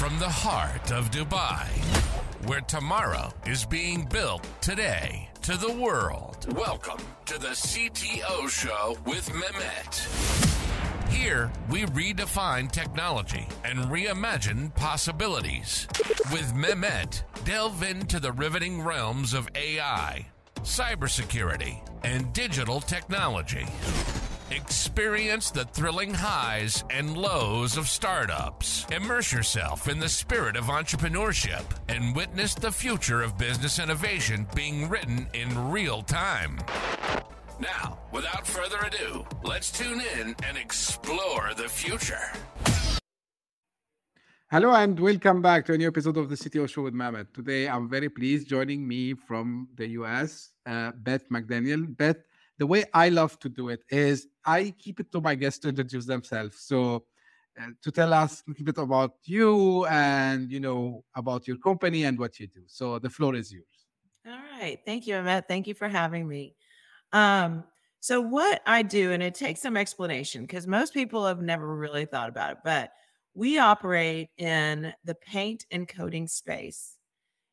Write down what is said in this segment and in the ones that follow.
from the heart of Dubai, where tomorrow is being built today to the world. Welcome to the CTO Show with Mehmet. Here, we redefine technology and reimagine possibilities. With Mehmet, delve into the riveting realms of AI, cybersecurity, and digital technology. Experience the thrilling highs and lows of startups. Immerse yourself in the spirit of entrepreneurship and witness the future of business innovation being written in real time. Now, without further ado, let's tune in and explore the future. Hello and welcome back to a new episode of the CTO Show with Mehmet. Today, I'm very pleased joining me from the US, uh, Beth McDaniel. Beth, the way I love to do it is I keep it to my guests to introduce themselves. So, uh, to tell us a little bit about you and you know about your company and what you do. So, the floor is yours. All right. Thank you, Matt. Thank you for having me. Um, so, what I do, and it takes some explanation because most people have never really thought about it, but we operate in the paint and coating space.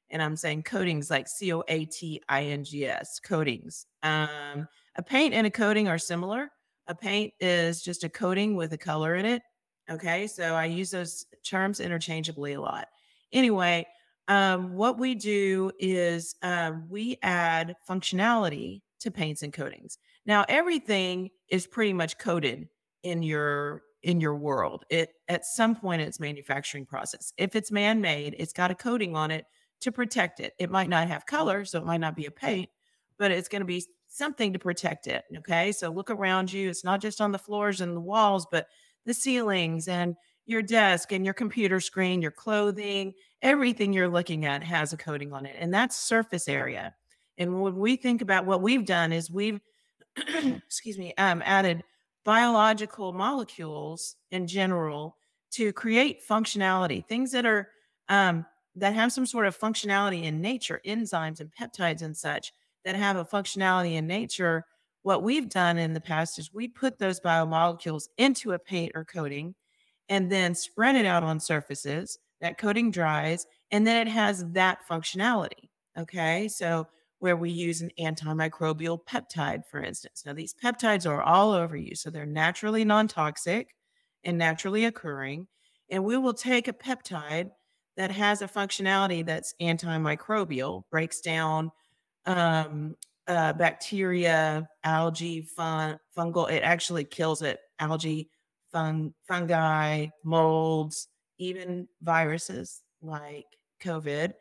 And I'm saying coatings like C O A T I N G S, coatings. Um, a paint and a coating are similar. A paint is just a coating with a color in it. Okay. So I use those terms interchangeably a lot. Anyway, um, what we do is uh, we add functionality to paints and coatings. Now, everything is pretty much coated in your in your world. It at some point in it's manufacturing process. If it's man-made, it's got a coating on it to protect it. It might not have color, so it might not be a paint, but it's going to be something to protect it. Okay. So look around you. It's not just on the floors and the walls, but the ceilings and your desk and your computer screen, your clothing, everything you're looking at has a coating on it. And that's surface area. And when we think about what we've done is we've excuse me, um, added biological molecules in general to create functionality, things that are um, that have some sort of functionality in nature, enzymes and peptides and such that have a functionality in nature. What we've done in the past is we put those biomolecules into a paint or coating and then spread it out on surfaces. That coating dries and then it has that functionality. Okay. So where we use an antimicrobial peptide, for instance. Now, these peptides are all over you, so they're naturally non toxic and naturally occurring. And we will take a peptide that has a functionality that's antimicrobial, breaks down um, uh, bacteria, algae, fun, fungal. It actually kills it. Algae, fun, fungi, molds, even viruses like COVID.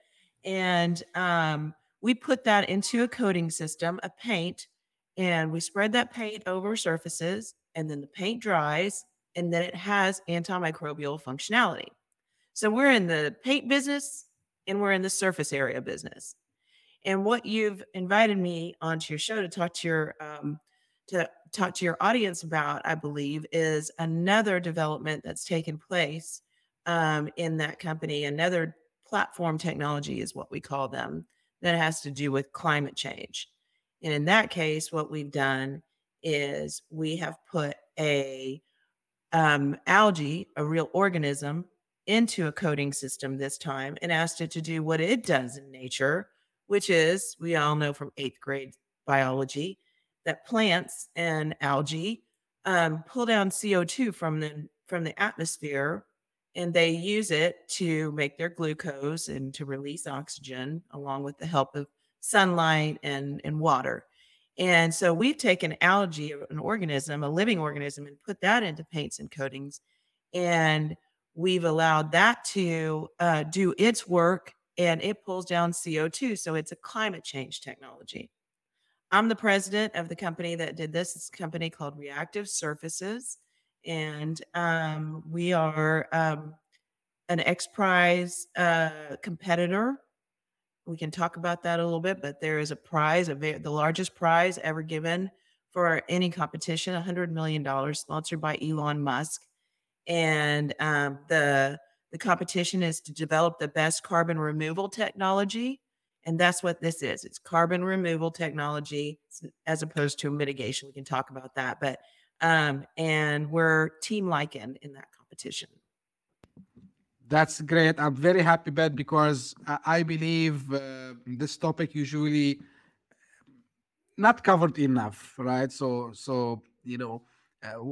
And um, we put that into a coating system, a paint, and we spread that paint over surfaces, and then the paint dries, and then it has antimicrobial functionality. So we're in the paint business and we're in the surface area business. And what you've invited me onto your show to talk to your um, to talk to your audience about, I believe, is another development that's taken place um, in that company. Another platform technology is what we call them that has to do with climate change. And in that case, what we've done is we have put a um, algae, a real organism, into a coating system this time and asked it to do what it does in nature, which is we all know from eighth grade biology that plants and algae um, pull down CO2 from the from the atmosphere and they use it to make their glucose and to release oxygen along with the help of sunlight and, and water. And so we've taken algae, an organism, a living organism, and put that into paints and coatings. And we've allowed that to uh, do its work and it pulls down CO2. So it's a climate change technology. I'm the president of the company that did this. It's a company called Reactive Surfaces and um, we are um, an XPRIZE uh, competitor. We can talk about that a little bit, but there is a prize, a the largest prize ever given for any competition, $100 million, sponsored by Elon Musk. And um, the the competition is to develop the best carbon removal technology. And that's what this is. It's carbon removal technology as opposed to mitigation. We can talk about that. But um, and we're Team Lichen in that competition. That's great. I'm very happy, Beth, because I, I believe uh, this topic usually not covered enough, right? So, so you know,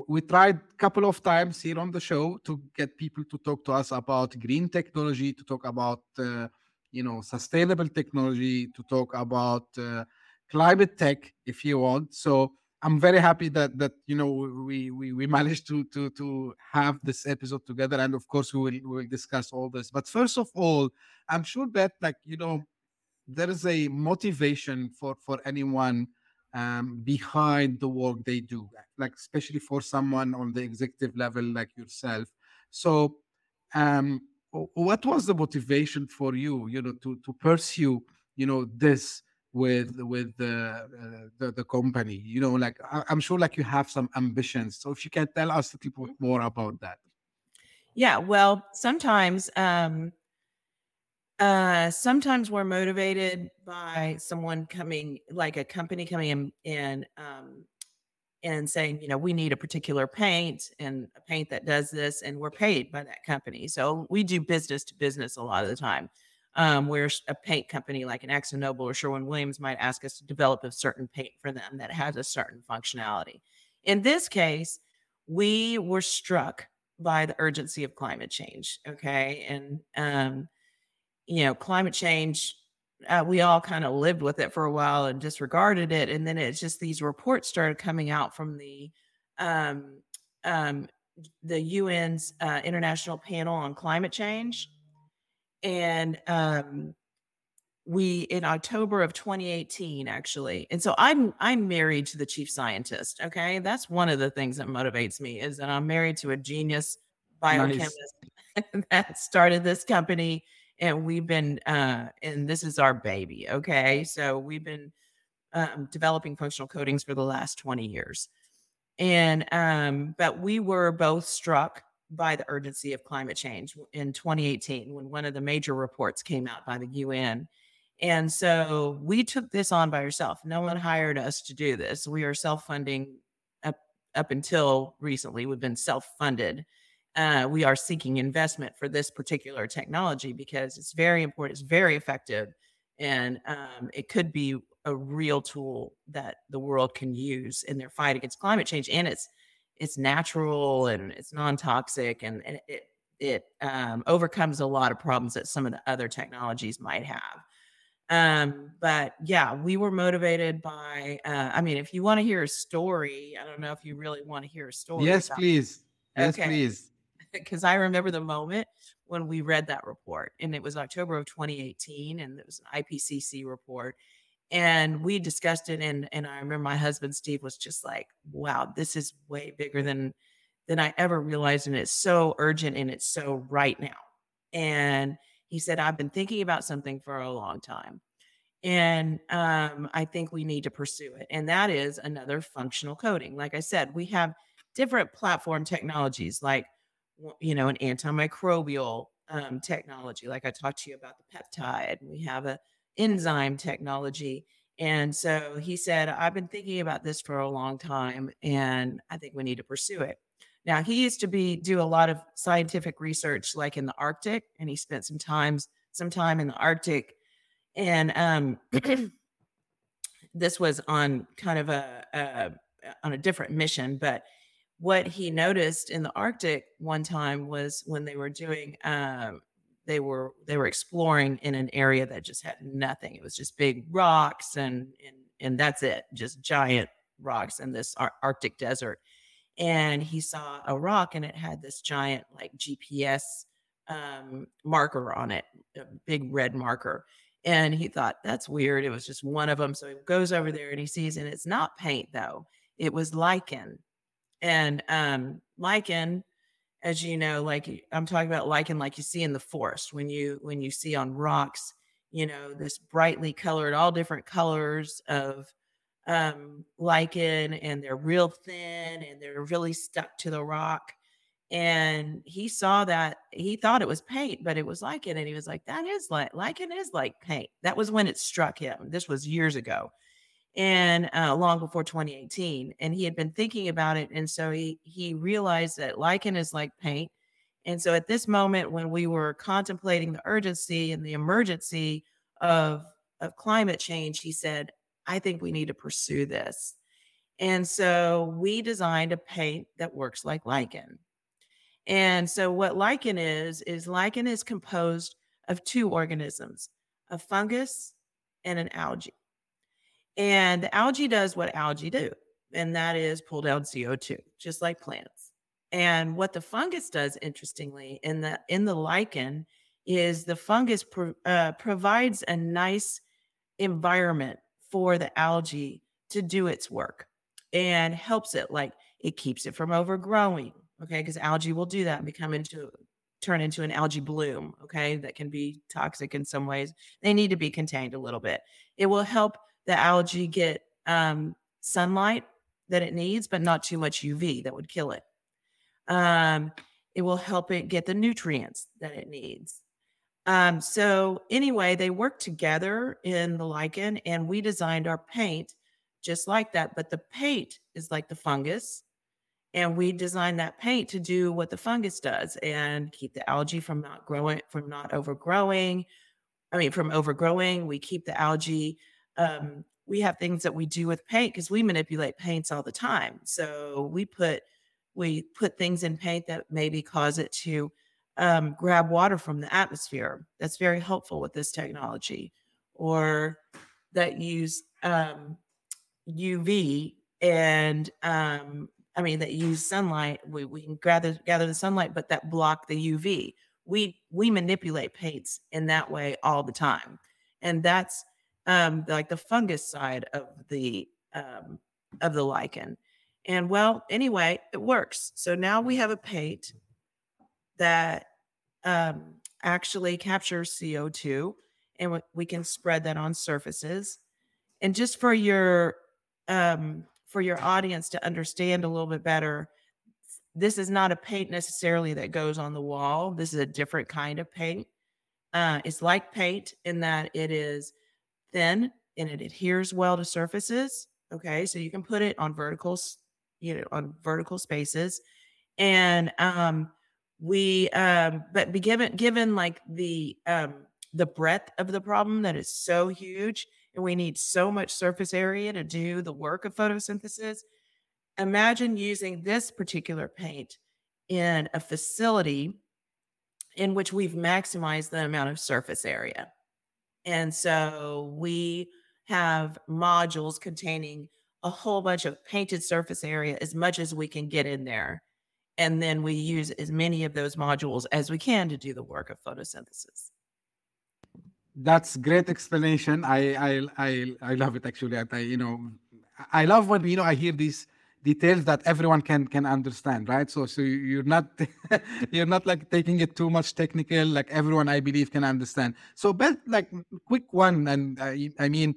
we tried a couple of times here on the show to get people to talk to us about green technology, to talk about uh, you know sustainable technology, to talk about uh, climate tech, if you want. So I'm very happy that that you know we we, we managed to to to have this episode together, and of course we will we will discuss all this. But first of all, I'm sure that like you know there is a motivation for for anyone um, behind the work they do, like especially for someone on the executive level like yourself. So, um, what was the motivation for you, you know, to to pursue, you know, this with with the uh, the, the company? You know, like I, am sure like you have some ambitions. So, if you can tell us a little bit more about that. Yeah, well, sometimes um, uh, sometimes we're motivated by someone coming, like a company coming in and um, and saying, you know, we need a particular paint and a paint that does this, and we're paid by that company. So we do business to business a lot of the time. Um, where a paint company like an AkzoNobel or Sherwin Williams might ask us to develop a certain paint for them that has a certain functionality. In this case, we were struck by the urgency of climate change. Okay, and um, you know, climate change, uh, we all kind of lived with it for a while and disregarded it. And then it's just these reports started coming out from the um, um, the UN's uh, International Panel on Climate Change, and um, we in October of 2018 actually. And so I'm I'm married to the chief scientist. Okay, that's one of the things that motivates me is that I'm married to a genius biochemist nice. that started this company and we've been uh and this is our baby okay? So we've been um, developing functional coatings for the last 20 years. And um but we were both struck by the urgency of climate change in 2018 when one of the major reports came out by the UN and so we took this on by ourselves no one hired us to do this. We are self-funding up up until recently. We've been self-funded uh, we are seeking investment for this particular technology because it's very important, it's very effective, and um, it could be a real tool that the world can use in their fight against climate change. And it's it's natural and it's non-toxic, and, and it it um, overcomes a lot of problems that some of the other technologies might have. Um, but yeah, we were motivated by. Uh, I mean, if you want to hear a story, I don't know if you really want to hear a story. Yes, please. Yes, okay. please because I remember the moment when we read that report, and it was October of 2018, and it was an IPCC report, and we discussed it, and and I remember my husband Steve was just like, "Wow, this is way bigger than than I ever realized, and it's so urgent, and it's so right now." And he said, "I've been thinking about something for a long time." And um, I think we need to pursue it. And that is another functional coating. Like I said, we have different platform technologies like you know, an antimicrobial um, technology, like I talked to you about the peptide. We have a enzyme technology. And so he said, I've been thinking about this for a long time, and I think we need to pursue it. Now he used to be do a lot of scientific research, like in the Arctic, and he spent some times some time in the Arctic, and um, this was on kind of a, a on a different mission, but what he noticed in the Arctic one time was when they were doing um, they were they were exploring in an area that just had nothing. It was just big rocks and and and that's it, just giant rocks in this Ar- Arctic desert. And he saw a rock and it had this giant like GPS um, marker on it, a big red marker. And he thought that's weird. It was just one of them. So he goes over there and he sees, and it's not paint though. It was lichen and um, lichen, as you know, like I'm talking about lichen, like you see in the forest when you when you see on rocks, you know, this brightly colored, all different colors of um, lichen, and they're real thin and they're really stuck to the rock. And he saw that he thought it was paint, but it was lichen, and he was like, "That is like lichen is like paint." That was when it struck him. This was years ago and uh, long before 2018 and he had been thinking about it and so he he realized that lichen is like paint And so at this moment, when we were contemplating the urgency and the emergency of, of climate change, he said, I think we need to pursue this. And so we designed a paint that works like lichen. And so what lichen is, is lichen is composed of two organisms, a fungus and an algae. And the algae does what algae do, and that is pull down CO2, just like plants. And what the fungus does, interestingly, in the in the lichen, is the fungus pro, uh, provides a nice environment for the algae to do its work and helps it, like it keeps it from overgrowing. Okay, because algae will do that and become into turn into an algae bloom. Okay, that can be toxic in some ways. They need to be contained a little bit. It will help the algae get um, sunlight that it needs, but not too much UV that would kill it. Um, it will help it get the nutrients that it needs. Um, so, anyway, they work together in the lichen, and we designed our paint just like that. But the paint is like the fungus, and we designed that paint to do what the fungus does and keep the algae from not growing, from not overgrowing. I mean, from overgrowing. We keep the algae um, we have things that we do with paint because we manipulate paints all the time. So we put we put things in paint that maybe cause it to um, grab water from the atmosphere. That's very helpful with this technology, or that use um, UV and um, I mean that use sunlight. We, we can gather gather the sunlight, but that block the UV. We we manipulate paints in that way all the time, and that's um, like the fungus side of the um, of the lichen. And well, anyway, it works. So now we have a paint that um, actually captures CO2, and we can spread that on surfaces. And just for your um, for your audience to understand a little bit better, this is not a paint necessarily that goes on the wall. This is a different kind of paint. Uh, it's like paint in that it is thin and it adheres well to surfaces. Okay, so you can put it on verticals, you know, on vertical spaces. And um we um but be given given like the um the breadth of the problem that is so huge and we need so much surface area to do the work of photosynthesis. Imagine using this particular paint in a facility in which we've maximized the amount of surface area. And so we have modules containing a whole bunch of painted surface area as much as we can get in there. And then we use as many of those modules as we can to do the work of photosynthesis. That's great explanation. I I I, I love it actually. I you know I love when you know I hear these details that everyone can can understand right? So so you're not you're not like taking it too much technical like everyone i believe can understand. So but like quick one and i, I mean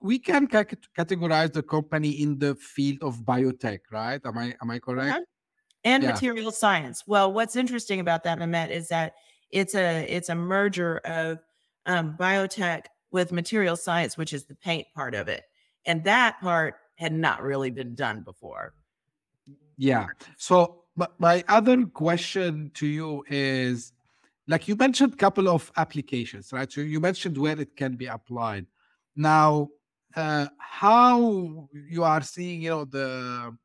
we can categorize the company in the field of biotech right? Am i am i correct? Uh-huh. and yeah. material science. Well what's interesting about that Mehmet, is that it's a it's a merger of um, biotech with material science which is the paint part of it. And that part had not really been done before. Yeah. So, my other question to you is like you mentioned a couple of applications, right? So you mentioned where it can be applied. Now, uh, how you are seeing, you know, the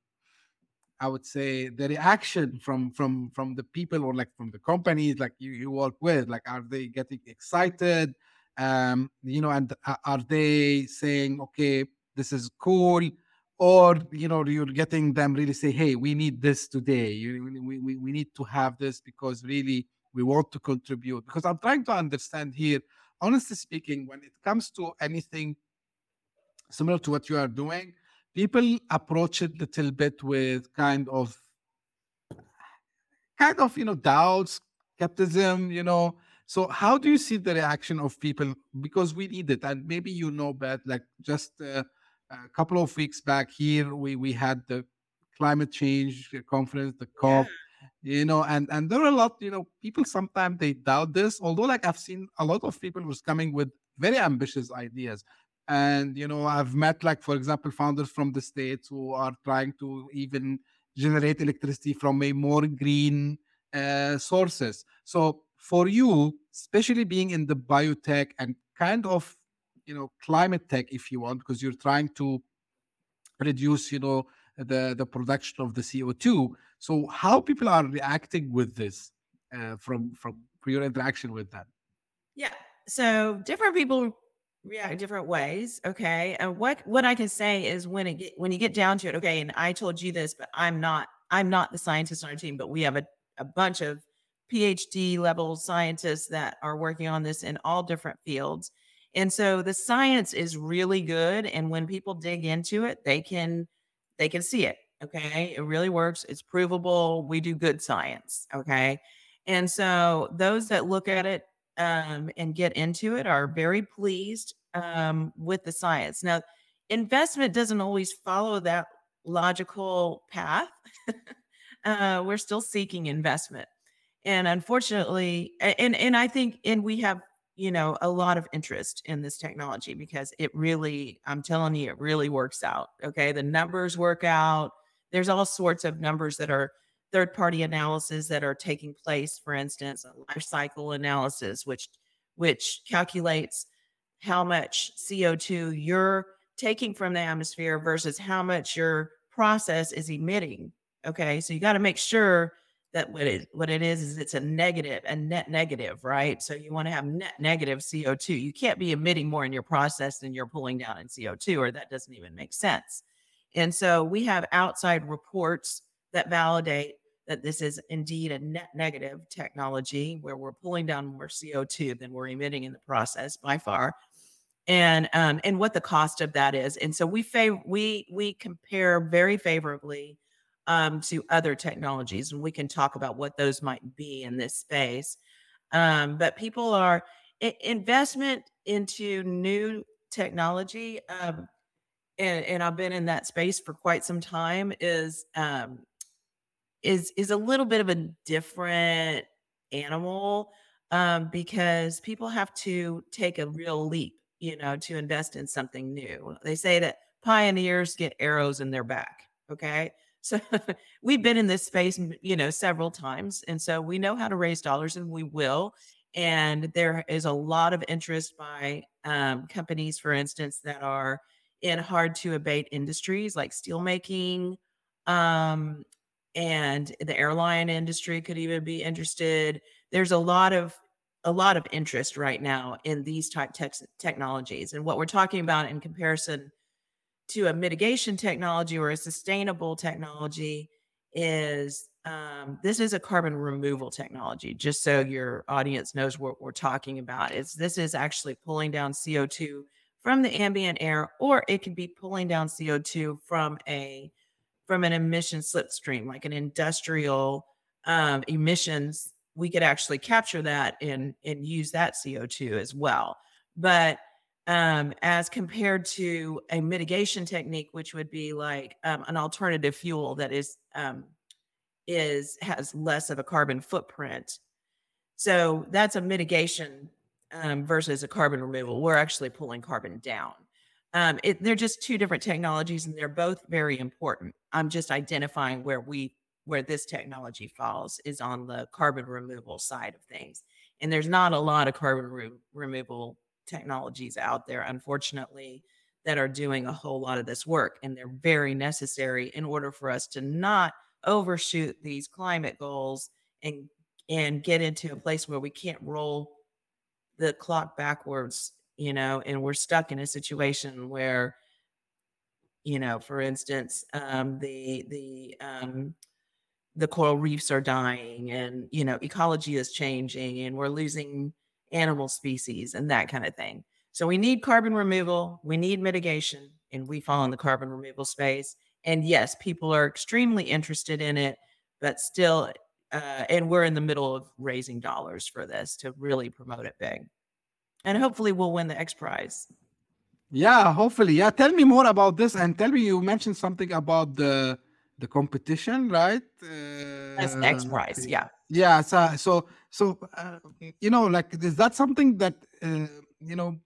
I would say the reaction from from from the people or like from the companies like you, you work with, like are they getting excited? Um, you know, and are they saying, okay, this is cool or you know you're getting them really say hey we need this today. You, we, we, we need to have this because really we want to contribute. Because i'm trying to understand here honestly speaking when it comes to anything similar to what you are doing people approach it a little bit with kind of kind of you know doubts skepticism you know. So how do you see the reaction of people? Because we need it and maybe you know but like just uh, a couple of weeks back here we we had the climate change conference the COP yeah. you know and and there are a lot you know people sometimes they doubt this although like i've seen a lot of people was coming with very ambitious ideas and you know i've met like for example founders from the states who are trying to even generate electricity from a more green uh, sources. So for you, especially being in the biotech and kind of you know climate tech, if you want, because you're trying to reduce you know the the production of the CO2. So how people are reacting with this uh, from from your interaction with that? Yeah. So different people react different ways. Okay. And what what I can say is when it get, when you get down to it, okay, and I told you this, but I'm not I'm not the scientist on our team, but we have a, a bunch of PhD level scientists that are working on this in all different fields. And so the science is really good. And when people dig into it, they can they can see it. Okay. It really works. It's provable. We do good science. Okay. And so those that look at it um, and get into it are very pleased um, with the science. Now, investment doesn't always follow that logical path. uh, we're still seeking investment, and unfortunately, and and I think, and we have you know a lot of interest in this technology because it really, I'm telling you, it really works out. Okay, the numbers work out. There's all sorts of numbers that are third party analysis that are taking place for instance a life cycle analysis which which calculates how much co2 you're taking from the atmosphere versus how much your process is emitting okay so you got to make sure that what it what it is is it's a negative a net negative right so you want to have net negative co2 you can't be emitting more in your process than you're pulling down in co2 or that doesn't even make sense and so we have outside reports that validate that this is indeed a net negative technology where we're pulling down more CO2 than we're emitting in the process by far. And um, and what the cost of that is. And so we fav- we we compare very favorably um, to other technologies, and we can talk about what those might be in this space. Um, but people are I- investment into new technology um, and, and, I've been in that space for quite some time, is um, is is a little bit of a different animal um, because people have to take a real leap, you know, to invest in something new. They say that pioneers get arrows in their back. Okay. So we've been in this space, you know, several times. And so we know how to raise dollars and we will. And there is a lot of interest by um, companies, for instance, that are in hard to abate industries like steelmaking, um, and the airline industry could even be interested. There's a lot of a lot of interest right now in these type te- technologies, and what we're talking about in comparison to a mitigation technology or a sustainable technology is um, this is a carbon removal technology. Just so your audience knows what we're talking about, is this is actually pulling down CO two from the ambient air, or it can be pulling down CO two from a from an emission slipstream, like an industrial um, emissions, we could actually capture that and and use that CO2 as well. But um, as compared to a mitigation technique, which would be like um, an alternative fuel that is um, is has less of a carbon footprint. So that's a mitigation um, versus a carbon removal. We're actually pulling carbon down. Um, it, they're just two different technologies, and they're both very important. I'm just identifying where we where this technology falls is on the carbon removal side of things. And there's not a lot of carbon re- removal technologies out there, unfortunately, that are doing a whole lot of this work. And they're very necessary in order for us to not overshoot these climate goals and and get into a place where we can't roll the clock backwards you know, and we're stuck in a situation where, you know, for instance, um, the the um, the coral reefs are dying, and you know, ecology is changing, and we're losing animal species and that kind of thing. So we need carbon removal, we need mitigation, and we fall in the carbon removal space. And yes, people are extremely interested in it, but still, uh, and we're in the middle of raising dollars for this to really promote it big and hopefully we'll win the XPRIZE. Yeah, hopefully. Yeah, tell me more about this, and tell me you mentioned something about the the competition, right? Uh, That's XPRIZE. Yeah. Yeah. So so so uh, you know, like, is that something that uh, you know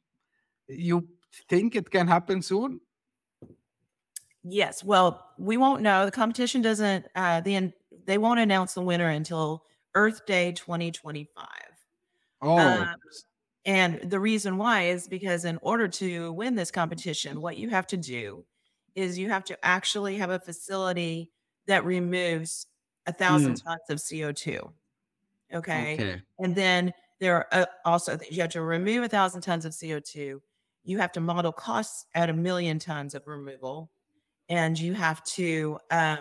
you think it can happen soon? Yes. Well, we won't know. The competition doesn't. Uh, the they won't announce the winner until Earth Day 2025. Oh, Um, and the reason why is because in order to win this competition, what you have to do is you have to actually have a facility that removes a thousand tons of CO2. Okay. okay. And then there are uh, also you have to remove a thousand tons of CO2. You have to model costs at a million tons of removal, and you have to um,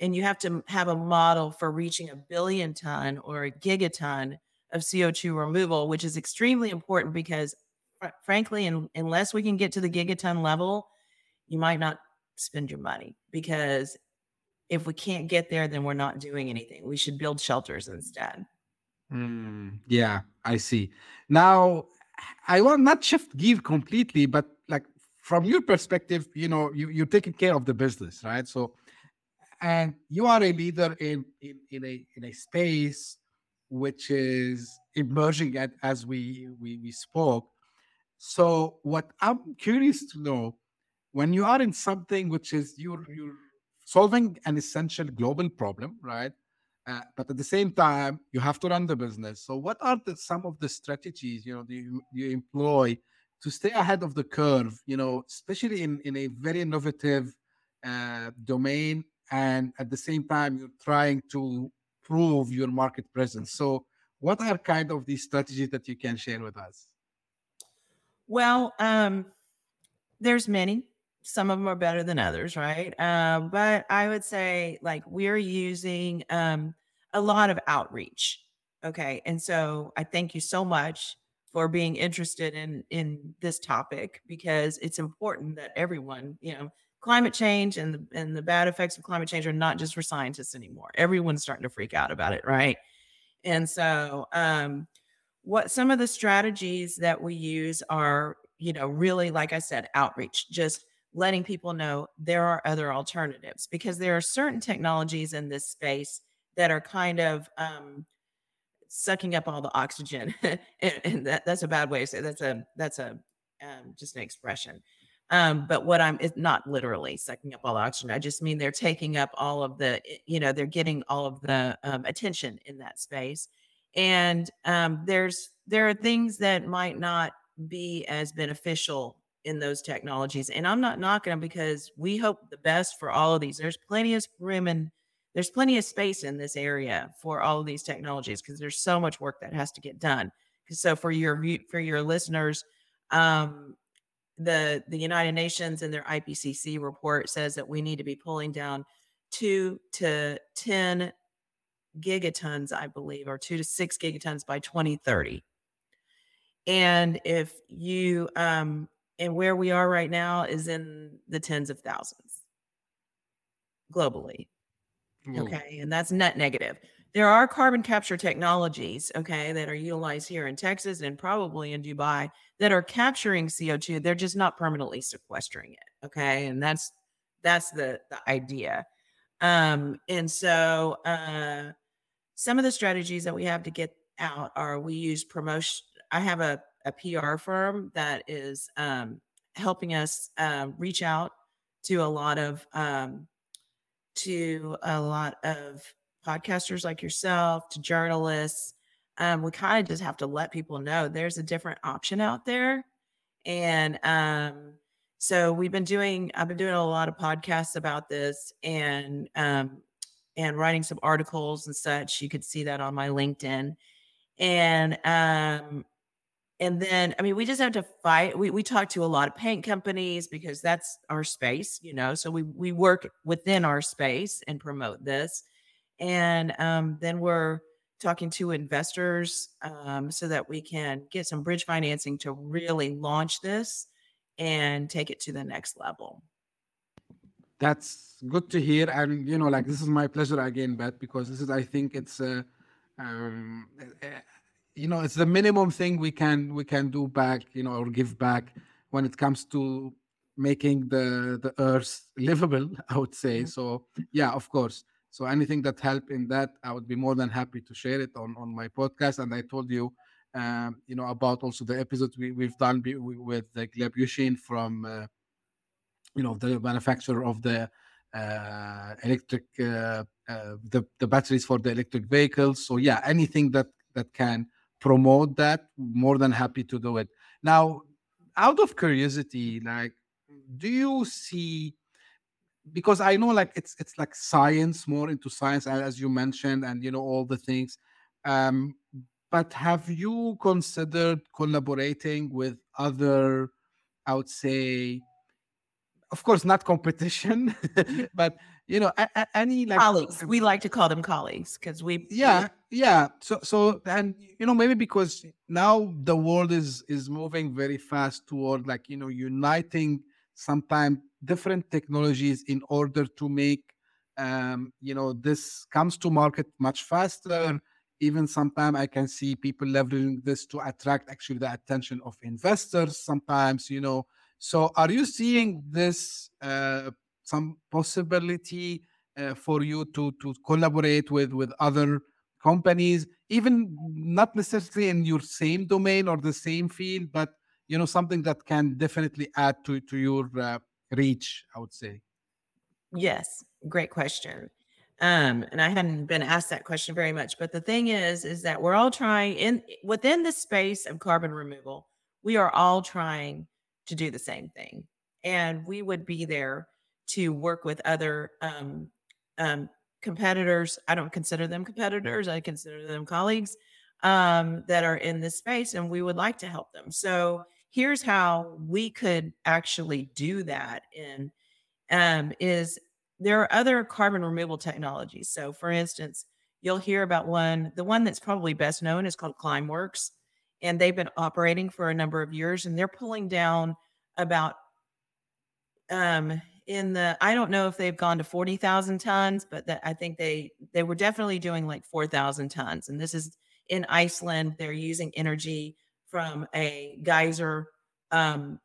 and you have to have a model for reaching a billion ton or a gigaton of CO2 removal, which is extremely important because, fr- frankly, in, unless we can get to the gigaton level, you might not spend your money because if we can't get there, then we're not doing anything. We should build shelters instead. Mm, yeah, I see. Now, I want not shift gear completely, but like from your perspective, you know, you you're taking care of the business, right? So, and you are a leader in in, in a in a space which is emerging at, as we, we we spoke. So, what I'm curious to know, when you are in something which is you're you're solving an essential global problem, right? Uh, but at the same time, you have to run the business. So, what are the, some of the strategies you know you, you employ to stay ahead of the curve? You know, especially in in a very innovative uh, domain, and at the same time, you're trying to prove your market presence. So, what are kind of these strategies that you can share with us? Well, um, there's many. Some of them are better than others, right? Um, but I would say like we're using um, a lot of outreach. Okay, and so I thank you so much for being interested in in this topic because it's important that everyone, you know, climate change and the and the bad effects of climate change are not just for scientists anymore. Everyone's starting to freak out about it, right? And so, um, what some of the strategies that we use are, you know, really, like I said, outreach, just letting people know there are other alternatives because there are certain technologies in this space that are kind of um, sucking up all the oxygen, and, and that, that's a bad way to say it. that's a that's a um, just an expression. Um, but what I'm it's not literally sucking up all the oxygen. I just mean they're taking up all of the, you know, they're getting all of the um, attention in that space. And um, there's there are things that might not be as beneficial in those technologies. And I'm not knocking them because we hope the best for all of these. There's plenty of room and there's plenty of space in this area for all of these technologies because there's so much work that has to get done. So for your for your listeners, um, the the United Nations in their IPCC report says that we need to be pulling down two to ten gigatons, I believe, or two to six gigatons by 2030. And if you um and where we are right now is in the tens of thousands globally. Okay. And that's net negative. There are carbon capture technologies, okay, that are utilized here in Texas and probably in Dubai that are capturing CO2. They're just not permanently sequestering it. Okay. And that's that's the the idea. Um, and so uh some of the strategies that we have to get out are we use promotion. I have a, a PR firm that is um helping us um, reach out to a lot of um, to a lot of podcasters like yourself, to journalists. Um, we kind of just have to let people know there's a different option out there. And um, so we've been doing, I've been doing a lot of podcasts about this and um, and writing some articles and such. You could see that on my LinkedIn. And um, and then I mean, we just have to fight. We we talk to a lot of paint companies because that's our space, you know. So we we work within our space and promote this, and um, then we're talking to investors um, so that we can get some bridge financing to really launch this and take it to the next level. That's good to hear, and you know, like this is my pleasure again, Beth, because this is, I think, it's uh, um, you know, it's the minimum thing we can we can do back, you know, or give back when it comes to making the the earth livable. I would say so. Yeah, of course. So anything that help in that, I would be more than happy to share it on on my podcast. And I told you, um, you know, about also the episode we we've done be, with the Gleb Yushin from. Uh, you know the manufacturer of the uh, electric uh, uh, the the batteries for the electric vehicles. So yeah, anything that that can promote that, more than happy to do it. Now, out of curiosity, like, do you see? Because I know, like, it's it's like science, more into science, as you mentioned, and you know all the things. Um, but have you considered collaborating with other, I would say, of course, not competition, but you know, a, a, any like colleagues. We like to call them colleagues because we. Yeah, yeah. So, so, and you know, maybe because now the world is is moving very fast toward like you know uniting sometimes different technologies in order to make um you know this comes to market much faster even sometimes i can see people leveraging this to attract actually the attention of investors sometimes you know so are you seeing this uh, some possibility uh, for you to to collaborate with with other companies even not necessarily in your same domain or the same field but you know something that can definitely add to to your uh, reach i would say? Yes. Great question. Um and i hadn't been asked that question very much but the thing is is that we're all trying in within the space of carbon removal we are all trying to do the same thing and we would be there to work with other um, um, competitors. I don't consider them competitors, I consider them colleagues um, that are in this space, and we would like to help them. So here's how we could actually do that in um, is there are other carbon removal technologies. So for instance, you'll hear about one, the one that's probably best known is called Climeworks. And they've been operating for a number of years and they're pulling down about um in the I don't know if they've gone to 40,000 tons, but that I think they they were definitely doing like 4,000 tons. And this is in Iceland. They're using energy from a geyser um,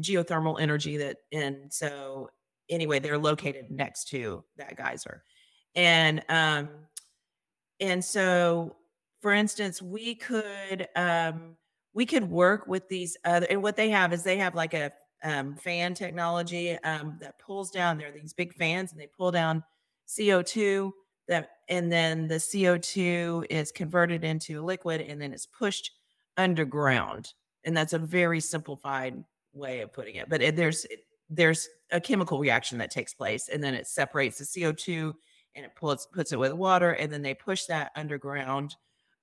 geothermal energy that and so anyway, they're located next to that geyser. And um and so for instance, we could um we could work with these other and what they have is they have like a um, fan technology um, that pulls down. There are these big fans, and they pull down CO2. That and then the CO2 is converted into liquid, and then it's pushed underground. And that's a very simplified way of putting it. But it, there's it, there's a chemical reaction that takes place, and then it separates the CO2 and it pulls puts it with water, and then they push that underground,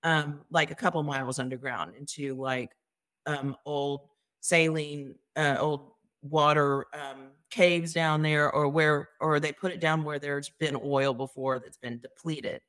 um, like a couple miles underground into like um, old saline, uh, old water um, caves down there, or where, or they put it down where there's been oil before that's been depleted.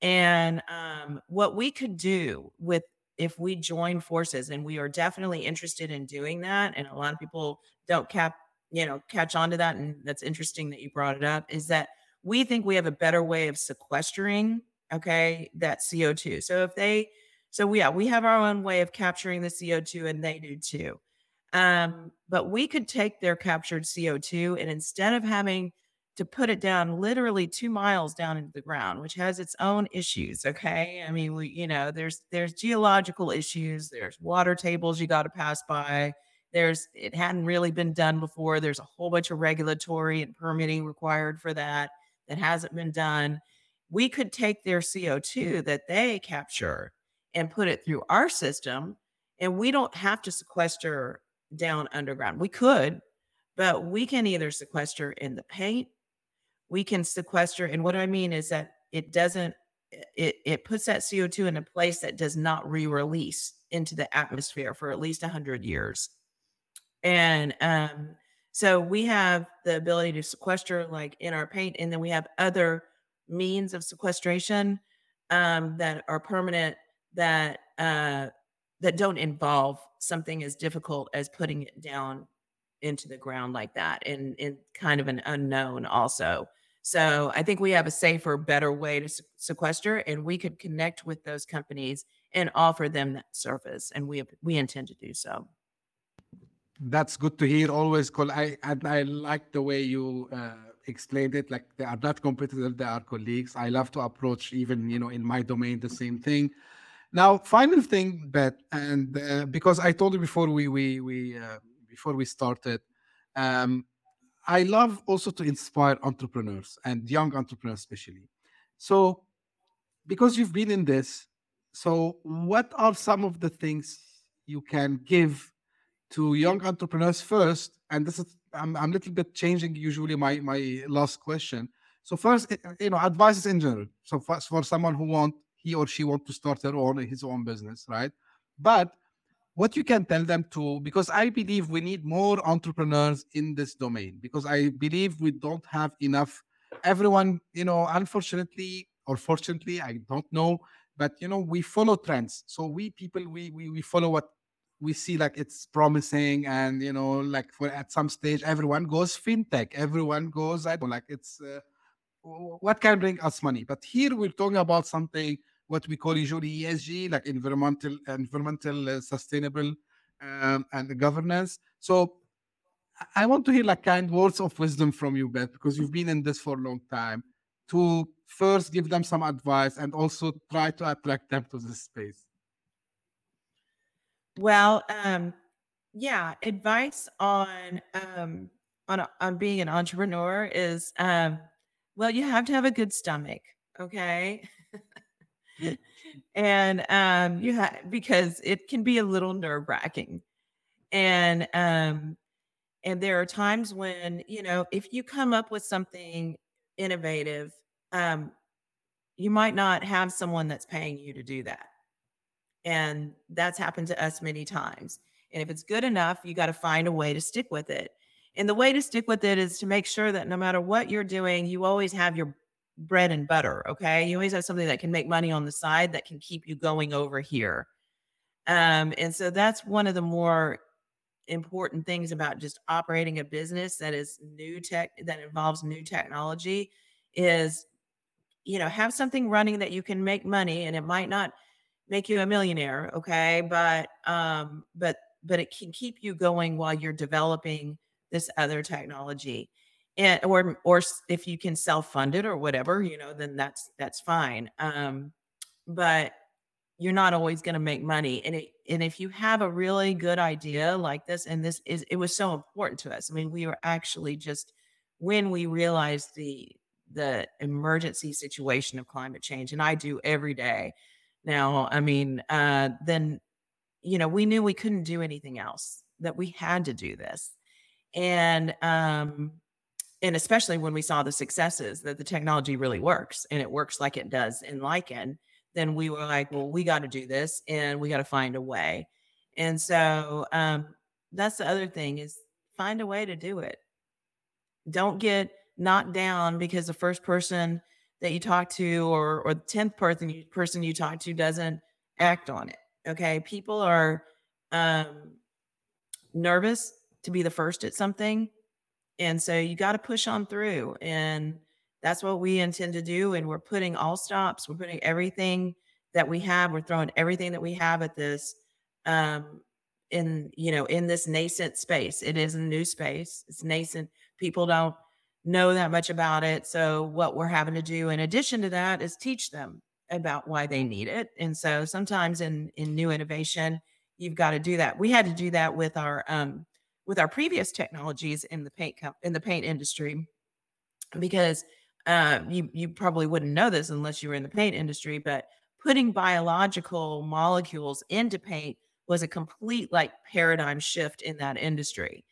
And um, what we could do with if we join forces, and we are definitely interested in doing that, and a lot of people don't cap, you know, catch on to that, and that's interesting that you brought it up. Is that we think we have a better way of sequestering, okay, that CO2. So if they so yeah, we have our own way of capturing the CO2 and they do too. Um, but we could take their captured CO2 and instead of having to put it down literally two miles down into the ground, which has its own issues. Okay. I mean, we, you know, there's there's geological issues, there's water tables you got to pass by. There's it hadn't really been done before. There's a whole bunch of regulatory and permitting required for that that hasn't been done. We could take their CO2 that they capture and put it through our system. And we don't have to sequester down underground. We could, but we can either sequester in the paint, we can sequester. And what I mean is that it doesn't, it, it puts that CO2 in a place that does not re release into the atmosphere for at least 100 years. And um, so we have the ability to sequester like in our paint, and then we have other means of sequestration um, that are permanent that uh, that don't involve something as difficult as putting it down into the ground like that and, and kind of an unknown also. So i think we have a safer better way to sequester and we could connect with those companies and offer them that service and we we intend to do so. That's good to hear. Always call i and i like the way you uh, explained it like they are not competitors they are colleagues i love to approach even you know in my domain the same thing now, final thing, Beth, and uh, because I told you before we we we uh, before we started, um, I love also to inspire entrepreneurs and young entrepreneurs, especially. So, because you've been in this, so what are some of the things you can give to young entrepreneurs first? And this is I'm I'm a little bit changing usually my my last question. So first, eh, eh, you know, advices in general. So for, for someone who want he or she want to start their own his own business, right? But what you can tell them to because i believe we need more entrepreneurs in this domain because i believe we don't have enough everyone you know unfortunately or fortunately i don't know but you know we follow trends so we people we we, we follow what we see like it's promising and you know like for at some stage everyone goes fintech everyone goes i don't like it's uh, what can bring us money but here we're talking about something what we call usually ESG, like environmental, environmental uh, sustainable um, and governance. So I want to hear like kind words of wisdom from you, Beth, because you've been in this for a long time. To first give them some advice and also try to attract them to this space. Well, um, yeah, advice on um, on on being an entrepreneur is um, well, you have to have a good stomach. Okay. and um you have because it can be a little nerve wracking and um and there are times when you know if you come up with something innovative um you might not have someone that's paying you to do that and that's happened to us many times and if it's good enough you got to find a way to stick with it and the way to stick with it is to make sure that no matter what you're doing you always have your bread and butter. Okay. You always have something that can make money on the side that can keep you going over here. Um, and so that's one of the more important things about just operating a business that is new tech that involves new technology is you know have something running that you can make money and it might not make you a millionaire okay? But um but but it can keep you going while you're developing this other technology. And or or if you can self-fund it or whatever you know then that's that's fine. Um but you're not always going to make money. And it, and if you have a really good idea like this and this is it was so important to us. I mean we were actually just when we realized the the emergency situation of climate change and i do every day now i mean uh then you know we knew we couldn't do anything else that we had to do this. And um and especially when we saw the successes that the technology really works and it works like it does in lichen then we were like well we got to do this and we got to find a way. And so um, that's the other thing is find a way to do it. Don't get knocked down because the first person that you talk to or or the 10th person you, person you talk to doesn't act on it okay people are um, nervous to be the first at something and so you got to push on through. And that's what we intend to do. And we're putting all stops, we're putting everything that we have, we're throwing everything that we have at this um in you know in this nascent space it is a new space it's nascent people don't know that much about it so what we're having to do in addition to that is teach them about why they need it and so sometimes in in new innovation you've got to do that we had to do that with our um with our previous technologies in the paint in the paint industry because uh, you you probably wouldn't know this unless you were in the paint industry, but putting biological molecules into paint was a complete like paradigm shift in that industry.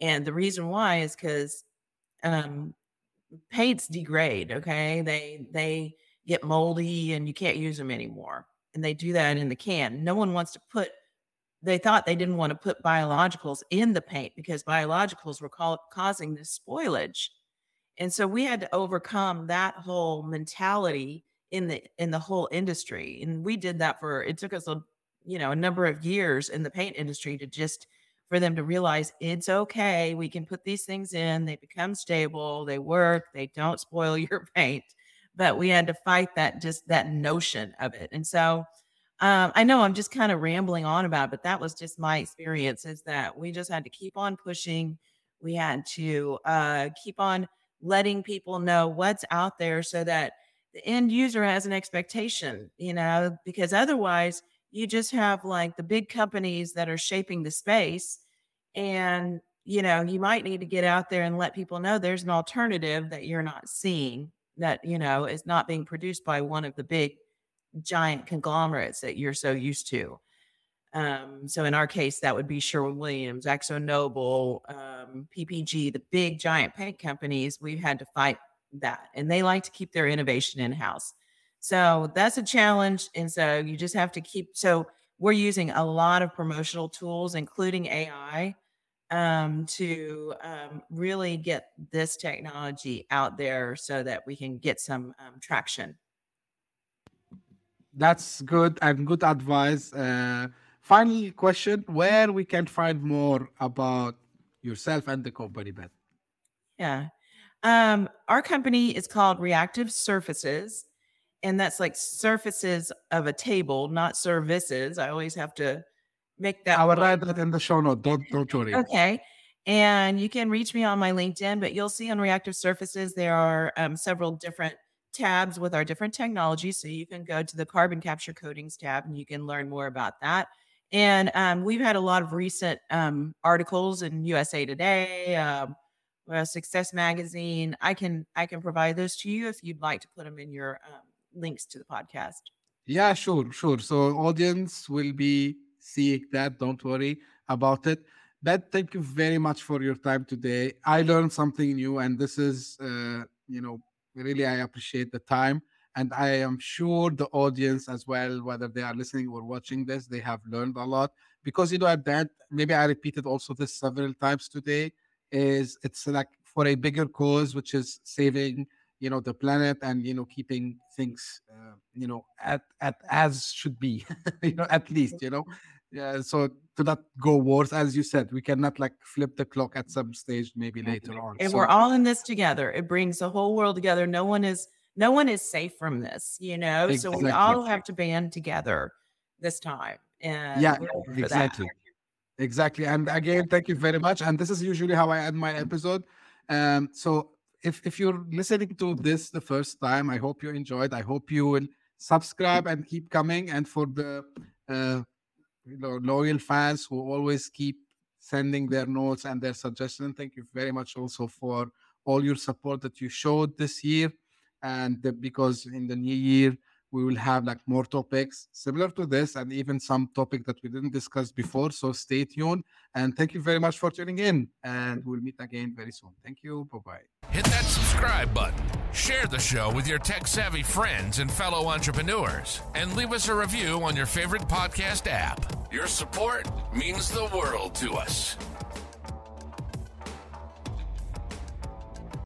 And the reason why is because um, paints degrade. Okay, they they get moldy and you can't use them anymore. And they do that in the can. No one wants to put they thought they didn't want to put biologicals in the paint because biologicals were call- causing this spoilage. And so we had to overcome that whole mentality in the in the whole industry. And we did that for it took us a you know a number of years in the paint industry to just for them to realize it's okay. We can put these things in, they become stable, they work, they don't spoil your paint. But we had to fight that just that notion of it. And so um, I know I'm just kind of rambling on about, it, but that was just my experience. Is that we just had to keep on pushing. We had to uh, keep on letting people know what's out there, so that the end user has an expectation. You know, because otherwise you just have like the big companies that are shaping the space, and you know, you might need to get out there and let people know there's an alternative that you're not seeing that, you know, is not being produced by one of the big giant conglomerates that you're so used to. Um, so in our case, that would be Sherwin Williams, Akzo Nobel, um, PPG, the big giant paint companies. We've had to fight that, and they like to keep their innovation in house. So that's a challenge, and so you just have to keep. So we're using a lot of promotional tools, including AI, um, to um, really get this technology out there so that we can get some um, traction. That's good and good advice. Uh, final question where we can find more about yourself and the company beth yeah um our company is called reactive surfaces and that's like surfaces of a table not services i always have to make that i will write that in the show note don't don't worry. Okay and you can reach me on my linkedin but you'll see on reactive surfaces there are um, several different tabs with our different technologies so you can go to the carbon capture coatings tab and you can learn more about that. And um, we've had a lot of recent um, articles in USA Today, um, well, Success Magazine. I can I can provide those to you if you'd like to put them in your um, links to the podcast. Yeah, sure, sure. So audience will be seeing that. Don't worry about it. But thank you very much for your time today. I learned something new, and this is, uh, you know, really I appreciate the time. And I am sure the audience as well, whether they are listening or watching this, they have learned a lot. Because, you know, at that, maybe I repeated also this several times today, is it's like for a bigger cause, which is saving, you know, the planet and, you know, keeping things, uh, you know, at, at as should be, you know, at least, you know. Yeah, so to not go worse, as you said, we cannot like flip the clock at some stage, maybe later on. And so, we're all in this together. It brings the whole world together. No one is no one is safe from this, you know. Exactly. So we all have to band together this time. And yeah, exactly. Exactly. And again, thank you very much. And this is usually how I end my episode. Um, so if if you're listening to this the first time, I hope you enjoyed. I hope you will subscribe and keep coming. And for the uh, you know, loyal fans who always keep sending their notes and their suggestions, thank you very much also for all your support that you showed this year and because in the new year we will have like more topics similar to this and even some topic that we didn't discuss before so stay tuned. And thank you very much for tuning in and we'll meet again very soon. Thank you. Bye bye hit that subscribe button share the show with your tech savvy friends and fellow entrepreneurs and leave us a review on your favorite podcast app. Your support means the world to us